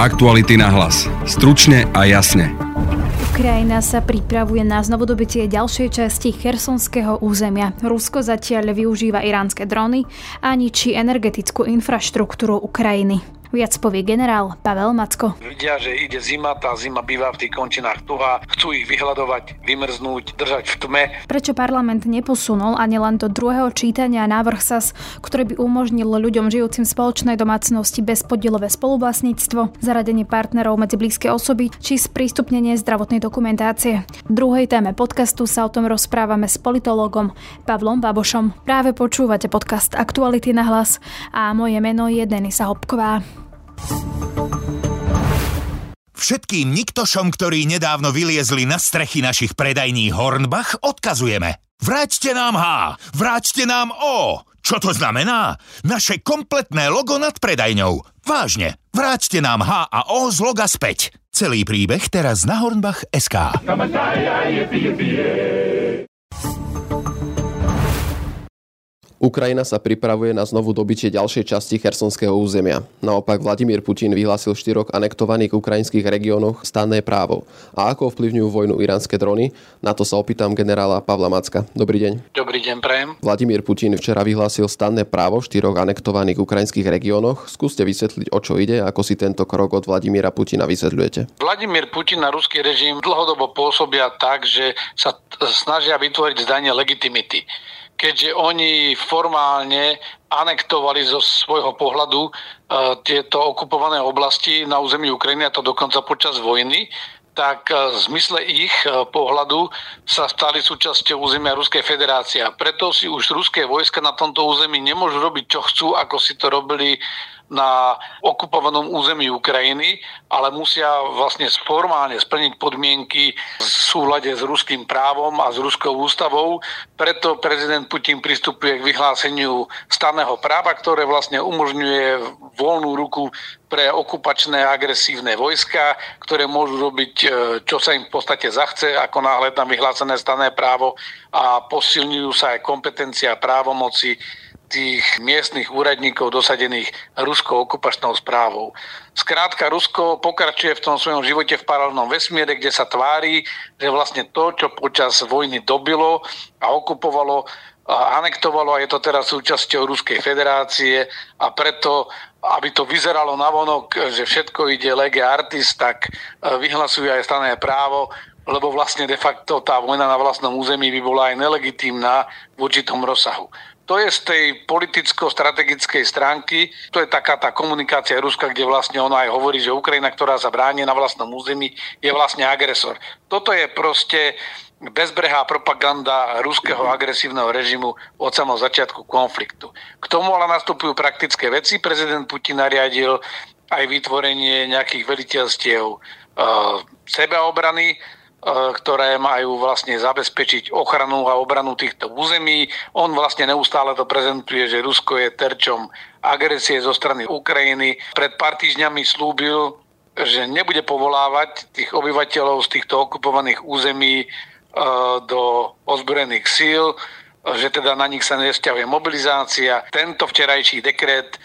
Aktuality na hlas. Stručne a jasne. Ukrajina sa pripravuje na znovudobitie ďalšej časti chersonského územia. Rusko zatiaľ využíva iránske drony a ničí energetickú infraštruktúru Ukrajiny. Viac povie generál Pavel Macko. Vidia, že ide zima, tá zima býva v tých končinách tuhá, chcú ich vyhľadovať, vymrznúť, držať v tme. Prečo parlament neposunul ani len do druhého čítania návrh SAS, ktorý by umožnil ľuďom žijúcim v spoločnej domácnosti bezpodielové spoluvlastníctvo, zaradenie partnerov medzi blízke osoby či sprístupnenie zdravotnej dokumentácie. V druhej téme podcastu sa o tom rozprávame s politologom Pavlom Babošom. Práve počúvate podcast Aktuality na hlas a moje meno je Denisa Hopková. Všetkým niktošom, ktorí nedávno vyliezli na strechy našich predajní Hornbach, odkazujeme. Vráťte nám H, vráťte nám O. Čo to znamená? Naše kompletné logo nad predajňou. Vážne, vráťte nám H a O z loga späť. Celý príbeh teraz na Hornbach Ukrajina sa pripravuje na znovu dobitie ďalšej časti chersonského územia. Naopak Vladimír Putin vyhlásil štyroch anektovaných ukrajinských regiónoch stanné právo. A ako ovplyvňujú vojnu iránske drony? Na to sa opýtam generála Pavla Macka. Dobrý deň. Dobrý deň, prajem. Vladimír Putin včera vyhlásil stanné právo v štyroch anektovaných ukrajinských regiónoch. Skúste vysvetliť, o čo ide, ako si tento krok od Vladimíra Putina vysvetľujete. Vladimír Putin a ruský režim dlhodobo pôsobia tak, že sa snažia vytvoriť zdanie legitimity keďže oni formálne anektovali zo svojho pohľadu e, tieto okupované oblasti na území Ukrajiny, a to dokonca počas vojny, tak e, v zmysle ich e, pohľadu sa stali súčasťou územia Ruskej federácie. Preto si už ruské vojska na tomto území nemôžu robiť, čo chcú, ako si to robili na okupovanom území Ukrajiny, ale musia vlastne formálne splniť podmienky v súlade s ruským právom a s ruskou ústavou. Preto prezident Putin pristupuje k vyhláseniu staného práva, ktoré vlastne umožňuje voľnú ruku pre okupačné agresívne vojska, ktoré môžu robiť, e, čo sa im v podstate zachce, ako náhle tam vyhlásené stané právo a posilňujú sa aj kompetencia právomoci tých miestnych úradníkov dosadených ruskou okupačnou správou. Skrátka, Rusko pokračuje v tom svojom živote v paralelnom vesmiere, kde sa tvári, že vlastne to, čo počas vojny dobilo a okupovalo, a anektovalo a je to teraz súčasťou Ruskej federácie a preto, aby to vyzeralo navonok, že všetko ide lege artis, tak e, vyhlasujú aj stané právo, lebo vlastne de facto tá vojna na vlastnom území by bola aj nelegitímna v určitom rozsahu. To je z tej politicko-strategickej stránky, to je taká tá komunikácia Ruska, kde vlastne ona aj hovorí, že Ukrajina, ktorá sa bráni na vlastnom území, je vlastne agresor. Toto je proste bezbrehá propaganda ruského agresívneho režimu od samého začiatku konfliktu. K tomu ale nastupujú praktické veci. Prezident Putin nariadil aj vytvorenie nejakých veliteľstiev e, sebeobrany, ktoré majú vlastne zabezpečiť ochranu a obranu týchto území. On vlastne neustále to prezentuje, že Rusko je terčom agresie zo strany Ukrajiny. Pred pár týždňami slúbil, že nebude povolávať tých obyvateľov z týchto okupovaných území e, do ozbrojených síl, že teda na nich sa nevzťahuje mobilizácia. Tento včerajší dekret e,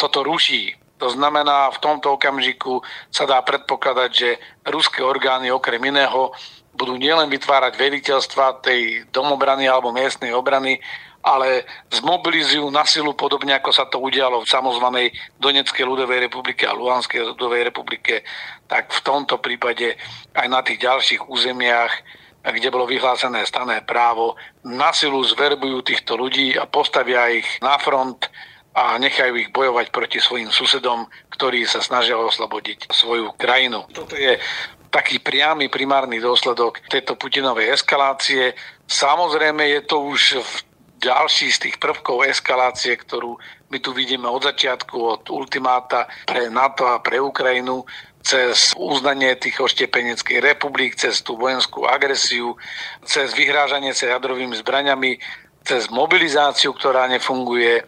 toto ruší. To znamená, v tomto okamžiku sa dá predpokladať, že ruské orgány okrem iného budú nielen vytvárať veliteľstva tej domobrany alebo miestnej obrany, ale zmobilizujú na silu podobne ako sa to udialo v samozvanej Doneckej ľudovej republike a Luhanskej ľudovej republike, tak v tomto prípade aj na tých ďalších územiach kde bolo vyhlásené stané právo, na silu zverbujú týchto ľudí a postavia ich na front a nechajú ich bojovať proti svojim susedom, ktorí sa snažia oslobodiť svoju krajinu. Toto je taký priamy primárny dôsledok tejto Putinovej eskalácie. Samozrejme je to už v ďalší z tých prvkov eskalácie, ktorú my tu vidíme od začiatku, od ultimáta pre NATO a pre Ukrajinu, cez uznanie tých oštepeneckých republik, cez tú vojenskú agresiu, cez vyhrážanie sa jadrovými zbraňami, cez mobilizáciu, ktorá nefunguje,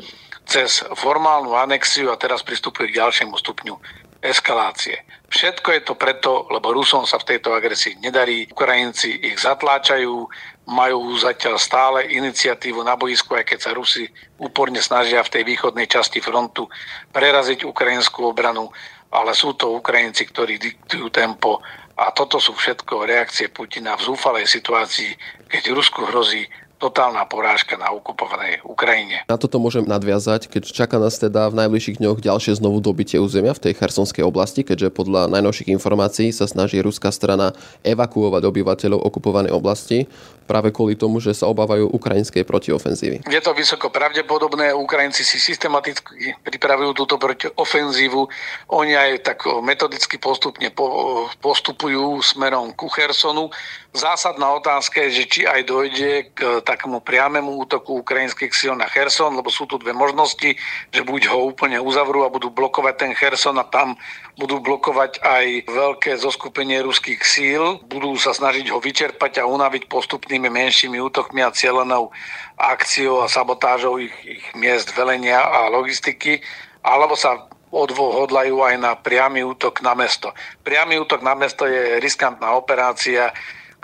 cez formálnu anexiu a teraz pristupuje k ďalšiemu stupňu eskalácie. Všetko je to preto, lebo Rusom sa v tejto agresii nedarí, Ukrajinci ich zatláčajú, majú zatiaľ stále iniciatívu na boisku, aj keď sa Rusi úporne snažia v tej východnej časti frontu preraziť ukrajinskú obranu, ale sú to Ukrajinci, ktorí diktujú tempo a toto sú všetko reakcie Putina v zúfalej situácii, keď Rusku hrozí totálna porážka na okupovanej Ukrajine. Na toto môžem nadviazať, keď čaká nás teda v najbližších dňoch ďalšie znovu dobitie územia v tej chersonskej oblasti, keďže podľa najnovších informácií sa snaží ruská strana evakuovať obyvateľov okupovanej oblasti práve kvôli tomu, že sa obávajú ukrajinskej protiofenzívy. Je to vysoko pravdepodobné. Ukrajinci si systematicky pripravujú túto protiofenzívu. Oni aj tak metodicky postupne postupujú smerom ku Chersonu. Zásadná otázka je, že či aj dojde k takému priamému útoku ukrajinských síl na Cherson, lebo sú tu dve možnosti, že buď ho úplne uzavrú a budú blokovať ten Cherson a tam budú blokovať aj veľké zoskupenie ruských síl, budú sa snažiť ho vyčerpať a unaviť postupnými menšími útokmi a cieľenou akciou a sabotážou ich, ich miest velenia a logistiky, alebo sa odhodlajú aj na priamy útok na mesto. Priamy útok na mesto je riskantná operácia,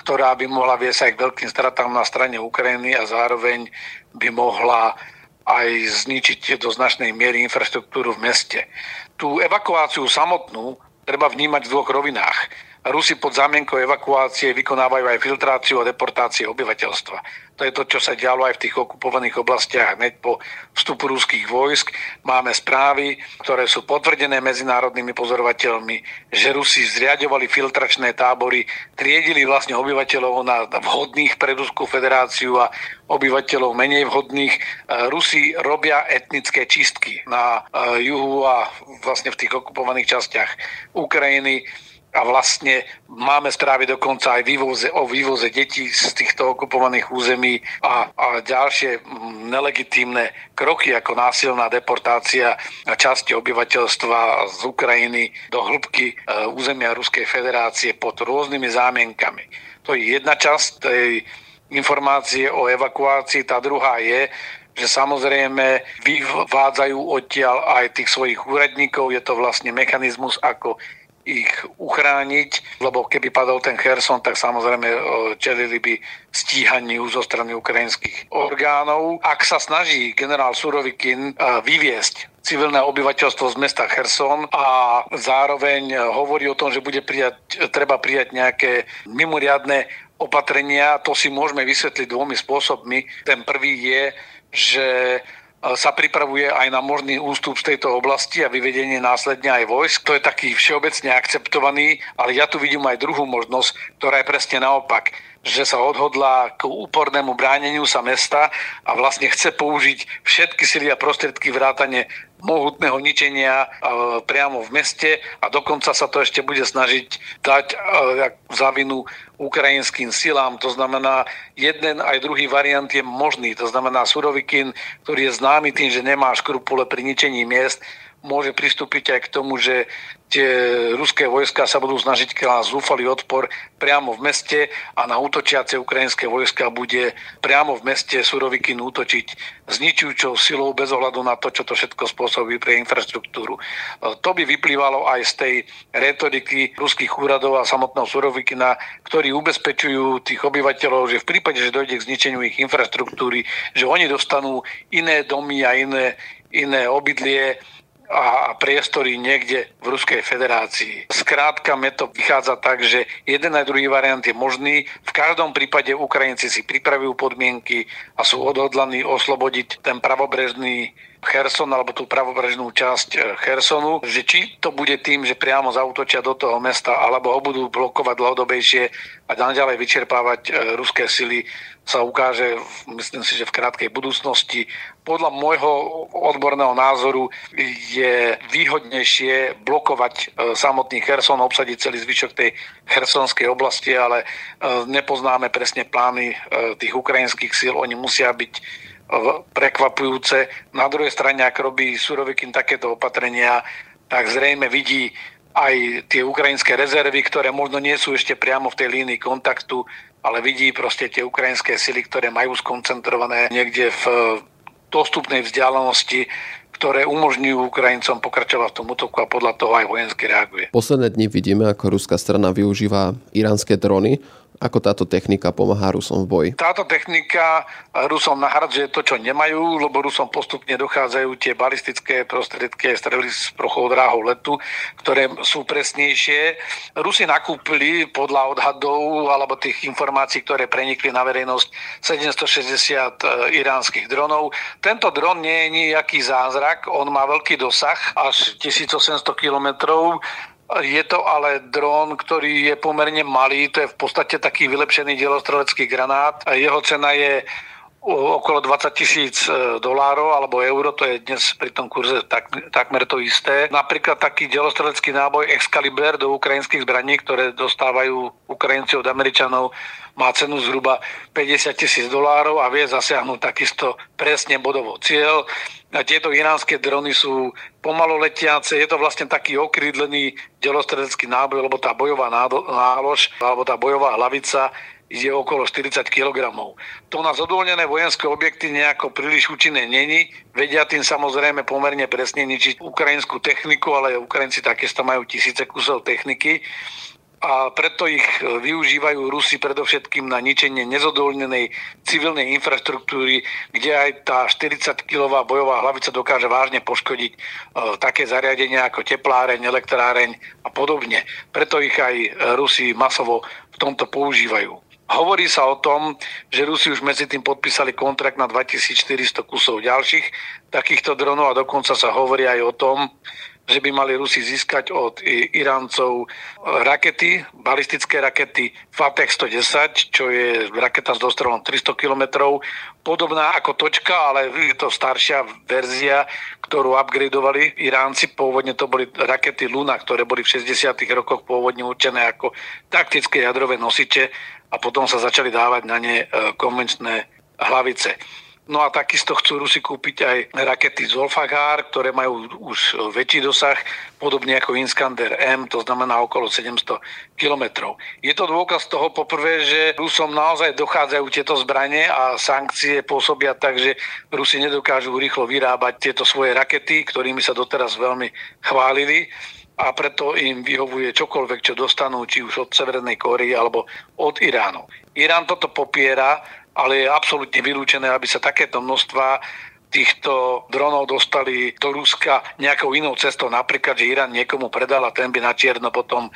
ktorá by mohla viesť aj k veľkým stratám na strane Ukrajiny a zároveň by mohla aj zničiť do značnej miery infraštruktúru v meste. Tú evakuáciu samotnú treba vnímať v dvoch rovinách. Rusi pod zámienkou evakuácie vykonávajú aj filtráciu a deportáciu obyvateľstva. To je to, čo sa dialo aj v tých okupovaných oblastiach hneď po vstupu ruských vojsk. Máme správy, ktoré sú potvrdené medzinárodnými pozorovateľmi, že Rusi zriadovali filtračné tábory, triedili vlastne obyvateľov na vhodných pre Ruskú federáciu a obyvateľov menej vhodných. Rusi robia etnické čistky na eh, juhu a vlastne v tých okupovaných častiach Ukrajiny a vlastne máme správy dokonca aj vývoze, o vývoze detí z týchto okupovaných území a, a ďalšie mm, nelegitímne kroky ako násilná deportácia časti obyvateľstva z Ukrajiny do hĺbky e, územia Ruskej federácie pod rôznymi zámienkami. To je jedna časť tej informácie o evakuácii. Tá druhá je, že samozrejme vyvádzajú odtiaľ aj tých svojich úradníkov. Je to vlastne mechanizmus, ako ich uchrániť, lebo keby padol ten Kherson, tak samozrejme čelili by stíhaniu zo strany ukrajinských orgánov. Ak sa snaží generál Surovikin vyviesť civilné obyvateľstvo z mesta Kherson a zároveň hovorí o tom, že bude prijať, treba prijať nejaké mimoriadne opatrenia. To si môžeme vysvetliť dvomi spôsobmi. Ten prvý je, že sa pripravuje aj na možný ústup z tejto oblasti a vyvedenie následne aj vojsk. To je taký všeobecne akceptovaný, ale ja tu vidím aj druhú možnosť, ktorá je presne naopak že sa odhodlá k úpornému bráneniu sa mesta a vlastne chce použiť všetky sily a prostriedky vrátane mohutného ničenia e, priamo v meste a dokonca sa to ešte bude snažiť dať e, za vinu ukrajinským silám. To znamená, jeden aj druhý variant je možný. To znamená, Surovikin, ktorý je známy tým, že nemá škrupule pri ničení miest, môže pristúpiť aj k tomu, že tie ruské vojska sa budú snažiť klásť zúfalý odpor priamo v meste a na útočiace ukrajinské vojska bude priamo v meste Surovikin útočiť zničujúčou silou bez ohľadu na to, čo to všetko spôsobí pre infraštruktúru. E, to by vyplývalo aj z tej retoriky ruských úradov a samotného Surovikina, ktorí ubezpečujú tých obyvateľov, že v prípade, že dojde k zničeniu ich infraštruktúry, že oni dostanú iné domy a iné, iné obydlie, a priestory niekde v Ruskej federácii. Skrátka, me to vychádza tak, že jeden aj druhý variant je možný. V každom prípade Ukrajinci si pripravujú podmienky a sú odhodlaní oslobodiť ten pravobrežný Cherson alebo tú pravobrežnú časť e, Chersonu, že či to bude tým, že priamo zautočia do toho mesta, alebo ho budú blokovať dlhodobejšie a naďalej vyčerpávať e, ruské sily, sa ukáže, myslím si, že v krátkej budúcnosti. Podľa môjho odborného názoru je výhodnejšie blokovať e, samotný Kherson, obsadiť celý zvyšok tej chersonskej oblasti, ale e, nepoznáme presne plány e, tých ukrajinských síl. Oni musia byť prekvapujúce. Na druhej strane, ak robí Surovikin takéto opatrenia, tak zrejme vidí aj tie ukrajinské rezervy, ktoré možno nie sú ešte priamo v tej línii kontaktu, ale vidí proste tie ukrajinské sily, ktoré majú skoncentrované niekde v dostupnej vzdialenosti ktoré umožňujú Ukrajincom pokračovať v tom útoku a podľa toho aj vojensky reaguje. Posledné dni vidíme, ako ruská strana využíva iránske drony ako táto technika pomáha Rusom v boji? Táto technika Rusom nahradzuje to, čo nemajú, lebo Rusom postupne dochádzajú tie balistické prostriedky strely s prochou dráhou letu, ktoré sú presnejšie. Rusi nakúpili podľa odhadov alebo tých informácií, ktoré prenikli na verejnosť 760 e, iránskych dronov. Tento dron nie je nejaký zázrak, on má veľký dosah, až 1800 kilometrov je to ale dron, ktorý je pomerne malý, to je v podstate taký vylepšený dielostrelecký granát. Jeho cena je okolo 20 tisíc e, dolárov alebo euro, to je dnes pri tom kurze tak, takmer to isté. Napríklad taký delostrelecký náboj Excalibur do ukrajinských zbraní, ktoré dostávajú Ukrajinci od Američanov, má cenu zhruba 50 tisíc dolárov a vie zasiahnuť takisto presne bodovo cieľ. A tieto iránske drony sú pomalo letiace, je to vlastne taký okrídlený delostredecký náboj, lebo tá bojová nálož alebo tá bojová hlavica je okolo 40 kg. To na zodolnené vojenské objekty nejako príliš účinné není. Vedia tým samozrejme pomerne presne ničiť ukrajinskú techniku, ale Ukrajinci takisto majú tisíce kusov techniky a preto ich e, využívajú Rusi predovšetkým na ničenie nezodolnenej civilnej infraštruktúry, kde aj tá 40-kilová bojová hlavica dokáže vážne poškodiť e, také zariadenia ako tepláreň, elektráreň a podobne. Preto ich aj Rusi masovo v tomto používajú. Hovorí sa o tom, že Rusi už medzi tým podpísali kontrakt na 2400 kusov ďalších takýchto dronov a dokonca sa hovorí aj o tom, že by mali Rusi získať od Iráncov rakety, balistické rakety Fateh 110, čo je raketa s dostrelom 300 km, podobná ako točka, ale je to staršia verzia, ktorú upgradeovali Iránci. Pôvodne to boli rakety Luna, ktoré boli v 60. rokoch pôvodne určené ako taktické jadrové nosiče a potom sa začali dávať na ne e, konvenčné hlavice. No a takisto chcú Rusi kúpiť aj rakety Zolfagár, ktoré majú už väčší dosah, podobne ako Inskander M, to znamená okolo 700 kilometrov. Je to dôkaz toho poprvé, že Rusom naozaj dochádzajú tieto zbranie a sankcie pôsobia tak, že Rusi nedokážu rýchlo vyrábať tieto svoje rakety, ktorými sa doteraz veľmi chválili a preto im vyhovuje čokoľvek, čo dostanú, či už od Severnej Kóry alebo od Iránu. Irán toto popiera, ale je absolútne vylúčené, aby sa takéto množstva týchto dronov dostali do Ruska nejakou inou cestou. Napríklad, že Irán niekomu predal a ten by na čierno potom e,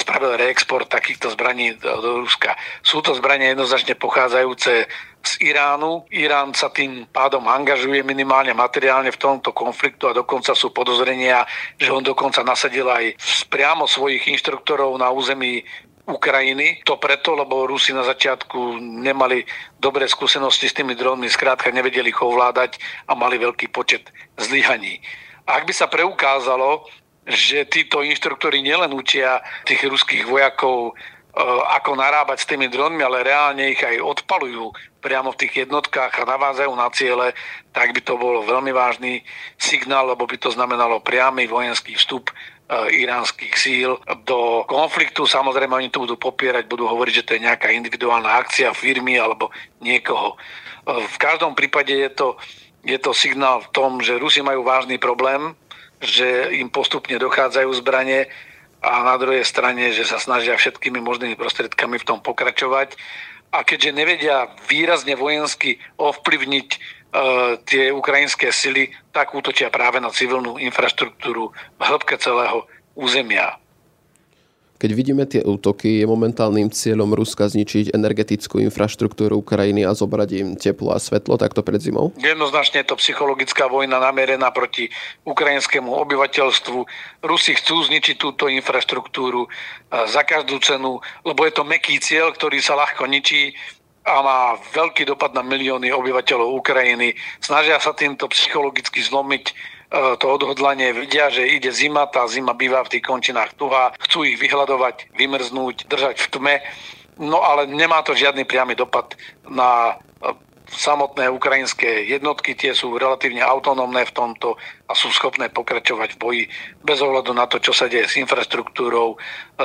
spravil reexport takýchto zbraní do Ruska. Sú to zbranie jednoznačne pochádzajúce z Iránu. Irán sa tým pádom angažuje minimálne materiálne v tomto konfliktu a dokonca sú podozrenia, že on dokonca nasadil aj priamo svojich inštruktorov na území Ukrajiny. To preto, lebo Rusi na začiatku nemali dobré skúsenosti s tými dronmi, skrátka nevedeli ich ovládať a mali veľký počet zlyhaní. Ak by sa preukázalo, že títo inštruktori nielen učia tých ruských vojakov, ako narábať s tými dronmi, ale reálne ich aj odpalujú priamo v tých jednotkách a navádzajú na ciele, tak by to bolo veľmi vážny signál, lebo by to znamenalo priamy vojenský vstup Eh, iránskych síl do konfliktu. Samozrejme, oni to budú popierať, budú hovoriť, že to je nejaká individuálna akcia firmy alebo niekoho. Eh, v každom prípade je to, je to signál v tom, že Rusi majú vážny problém, že im postupne dochádzajú zbranie a na druhej strane, že sa snažia všetkými možnými prostriedkami v tom pokračovať. A keďže nevedia výrazne vojensky ovplyvniť E, tie ukrajinské sily tak útočia práve na civilnú infraštruktúru v hĺbke celého územia. Keď vidíme tie útoky, je momentálnym cieľom Ruska zničiť energetickú infraštruktúru Ukrajiny a zobrať im teplo a svetlo takto pred zimou? Jednoznačne je to psychologická vojna namerená proti ukrajinskému obyvateľstvu. Rusi chcú zničiť túto infraštruktúru e, za každú cenu, lebo je to meký cieľ, ktorý sa ľahko ničí a má veľký dopad na milióny obyvateľov Ukrajiny. Snažia sa týmto psychologicky zlomiť to odhodlanie, vidia, že ide zima, tá zima býva v tých končinách tuhá, chcú ich vyhľadovať, vymrznúť, držať v tme, no ale nemá to žiadny priamy dopad na samotné ukrajinské jednotky, tie sú relatívne autonómne v tomto a sú schopné pokračovať v boji bez ohľadu na to, čo sa deje s infraštruktúrou.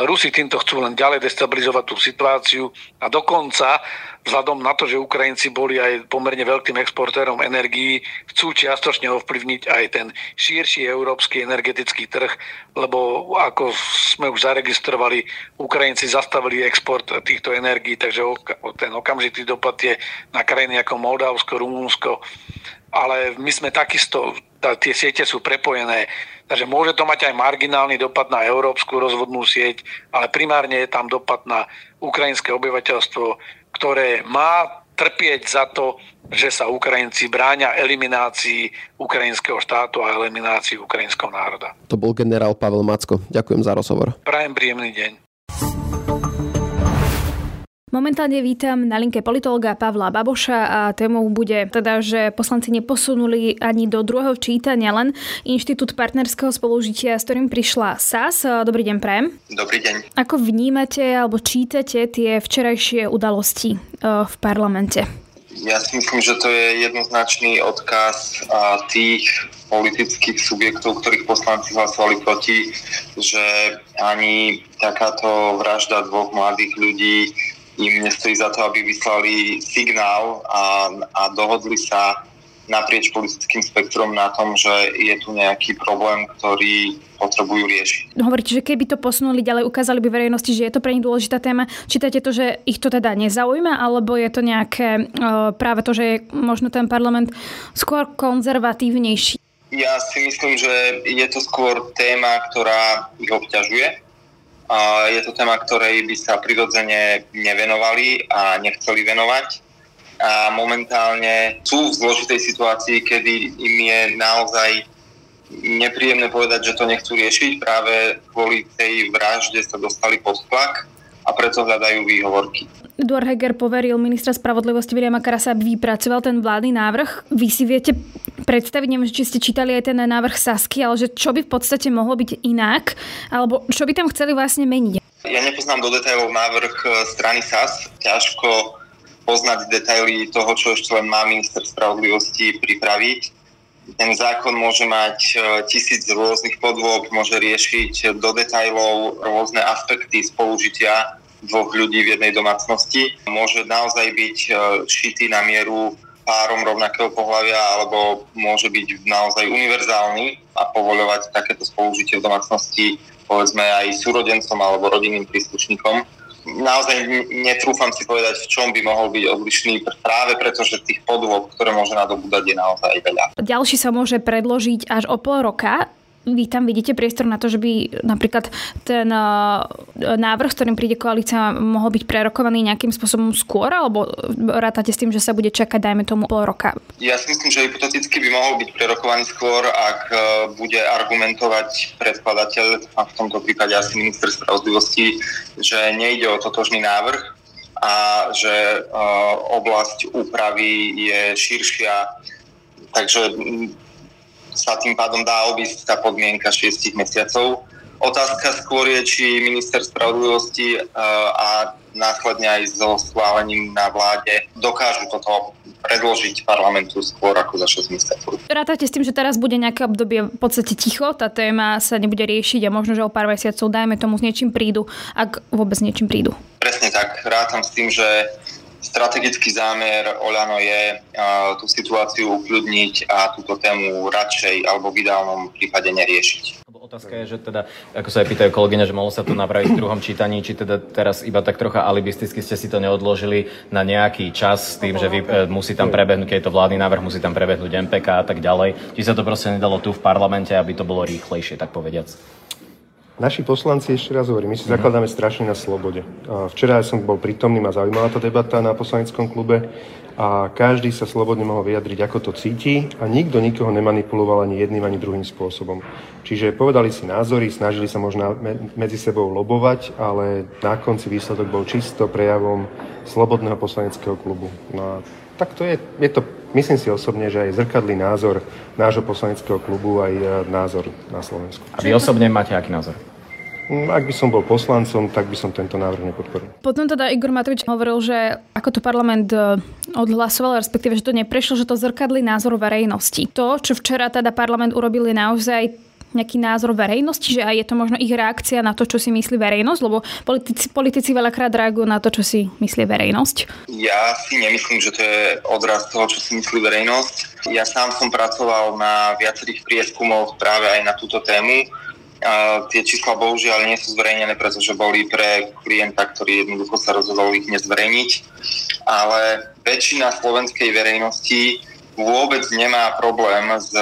Rusi týmto chcú len ďalej destabilizovať tú situáciu a dokonca vzhľadom na to, že Ukrajinci boli aj pomerne veľkým exportérom energií, chcú čiastočne ovplyvniť aj ten širší európsky energetický trh, lebo ako sme už zaregistrovali, Ukrajinci zastavili export týchto energií, takže ten okamžitý dopad je na krajiny ako Moldavsko, Rumunsko, ale my sme takisto, tie siete sú prepojené, takže môže to mať aj marginálny dopad na európsku rozvodnú sieť, ale primárne je tam dopad na ukrajinské obyvateľstvo, ktoré má trpieť za to, že sa Ukrajinci bráňa eliminácii ukrajinského štátu a eliminácii ukrajinského národa. To bol generál Pavel Macko. Ďakujem za rozhovor. Prajem príjemný deň. Momentálne vítam na linke politologa Pavla Baboša a témou bude teda, že poslanci neposunuli ani do druhého čítania len Inštitút partnerského spolužitia, s ktorým prišla SAS. Dobrý deň, Prajem. Dobrý deň. Ako vnímate alebo čítate tie včerajšie udalosti e, v parlamente? Ja si myslím, že to je jednoznačný odkaz tých politických subjektov, ktorých poslanci hlasovali proti, že ani takáto vražda dvoch mladých ľudí im nestojí za to, aby vyslali signál a, a dohodli sa naprieč politickým spektrom na tom, že je tu nejaký problém, ktorý potrebujú riešiť. Hovoríte, že keby to posunuli ďalej, ukázali by verejnosti, že je to pre nich dôležitá téma. Čítate to, že ich to teda nezaujíma, alebo je to nejaké práve to, že je možno ten parlament skôr konzervatívnejší? Ja si myslím, že je to skôr téma, ktorá ich obťažuje je to téma, ktorej by sa prirodzene nevenovali a nechceli venovať. A momentálne sú v zložitej situácii, kedy im je naozaj nepríjemné povedať, že to nechcú riešiť. Práve kvôli tej vražde sa dostali pod tlak a preto hľadajú výhovorky. Eduard Heger poveril ministra spravodlivosti Viliama Karasa, aby vypracoval ten vládny návrh. Vy si viete predstaviť, neviem, či ste čítali aj ten návrh Sasky, ale že čo by v podstate mohlo byť inak, alebo čo by tam chceli vlastne meniť? Ja nepoznám do detailov návrh e, strany SAS. Ťažko poznať detaily toho, čo ešte len má minister spravodlivosti pripraviť. Ten zákon môže mať e, tisíc rôznych podôb, môže riešiť do detajlov rôzne aspekty spolužitia dvoch ľudí v jednej domácnosti. Môže naozaj byť e, šitý na mieru párom rovnakého pohľavia alebo môže byť naozaj univerzálny a povoľovať takéto spolužitie v domácnosti povedzme aj súrodencom alebo rodinným príslušníkom. Naozaj netrúfam si povedať, v čom by mohol byť odlišný práve preto, že tých podôb, ktoré môže nadobúdať, je naozaj veľa. Ďalší sa môže predložiť až o pol roka vy tam vidíte priestor na to, že by napríklad ten e, návrh, s ktorým príde koalícia, mohol byť prerokovaný nejakým spôsobom skôr, alebo rátate s tým, že sa bude čakať, dajme tomu, pol roka? Ja si myslím, že hypoteticky by mohol byť prerokovaný skôr, ak e, bude argumentovať predkladateľ, a v tomto prípade asi minister spravodlivosti, že nejde o totožný návrh a že e, oblasť úpravy je širšia. Takže sa tým pádom dá obísť tá podmienka 6 mesiacov. Otázka skôr je, či minister spravodlivosti e, a následne aj so schválením na vláde dokážu toto predložiť parlamentu skôr ako za 6 mesiacov. Rátate s tým, že teraz bude nejaké obdobie v podstate ticho, tá téma sa nebude riešiť a možno, že o pár mesiacov dajme tomu s niečím prídu, ak vôbec s niečím prídu. Presne tak. Rátam s tým, že strategický zámer Oľano je uh, tú situáciu ukľudniť a túto tému radšej alebo v ideálnom prípade neriešiť. Otázka je, že teda, ako sa aj pýtajú kolegyne, že mohlo sa to napraviť v druhom čítaní, či teda teraz iba tak trocha alibisticky ste si to neodložili na nejaký čas s tým, že vy, e, musí tam prebehnúť, keď je to vládny návrh, musí tam prebehnúť MPK a tak ďalej. Či sa to proste nedalo tu v parlamente, aby to bolo rýchlejšie, tak povediac. Naši poslanci, ešte raz hovorím, my si zakladáme strašne na slobode. Včera som bol prítomný, ma zaujímala tá debata na poslaneckom klube a každý sa slobodne mohol vyjadriť, ako to cíti a nikto nikoho nemanipuloval ani jedným, ani druhým spôsobom. Čiže povedali si názory, snažili sa možno medzi sebou lobovať, ale na konci výsledok bol čisto prejavom slobodného poslaneckého klubu. No a tak to je, je to, myslím si osobne, že aj zrkadlý názor nášho poslaneckého klubu, aj e, názor na Slovensku. A vy osobne máte aký názor? Mm, ak by som bol poslancom, tak by som tento návrh nepodporil. Potom teda Igor Matovič hovoril, že ako to parlament e, odhlasoval, respektíve, že to neprešlo, že to zrkadli názor verejnosti. To, čo včera teda parlament urobil, je naozaj nejaký názor verejnosti, že aj je to možno ich reakcia na to, čo si myslí verejnosť, lebo politici, politici veľakrát reagujú na to, čo si myslí verejnosť. Ja si nemyslím, že to je odraz toho, čo si myslí verejnosť. Ja sám som pracoval na viacerých prieskumoch práve aj na túto tému. A tie čísla bohužiaľ nie sú zverejnené, pretože boli pre klienta, ktorý jednoducho sa rozhodol ich nezverejniť. Ale väčšina slovenskej verejnosti vôbec nemá problém s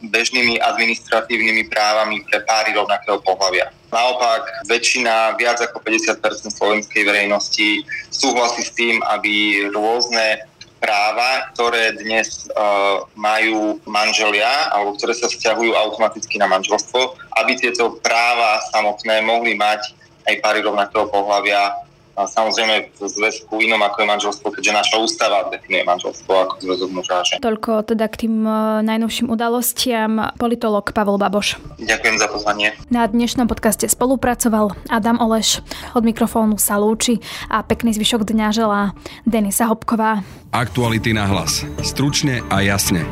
bežnými administratívnymi právami pre páry rovnakého pohľavia. Naopak, väčšina, viac ako 50% slovenskej verejnosti súhlasí s tým, aby rôzne práva, ktoré dnes uh, majú manželia alebo ktoré sa vzťahujú automaticky na manželstvo, aby tieto práva samotné mohli mať aj páry rovnakého pohľavia a samozrejme v zväzku inom ako je manželstvo, keďže naša ústava definuje manželstvo ako zväzok muža a ženy. Toľko teda k tým e, najnovším udalostiam politolog Pavel Baboš. Ďakujem za pozvanie. Na dnešnom podcaste spolupracoval Adam Oleš. Od mikrofónu sa lúči a pekný zvyšok dňa želá Denisa Hopková. Aktuality na hlas. Stručne a jasne.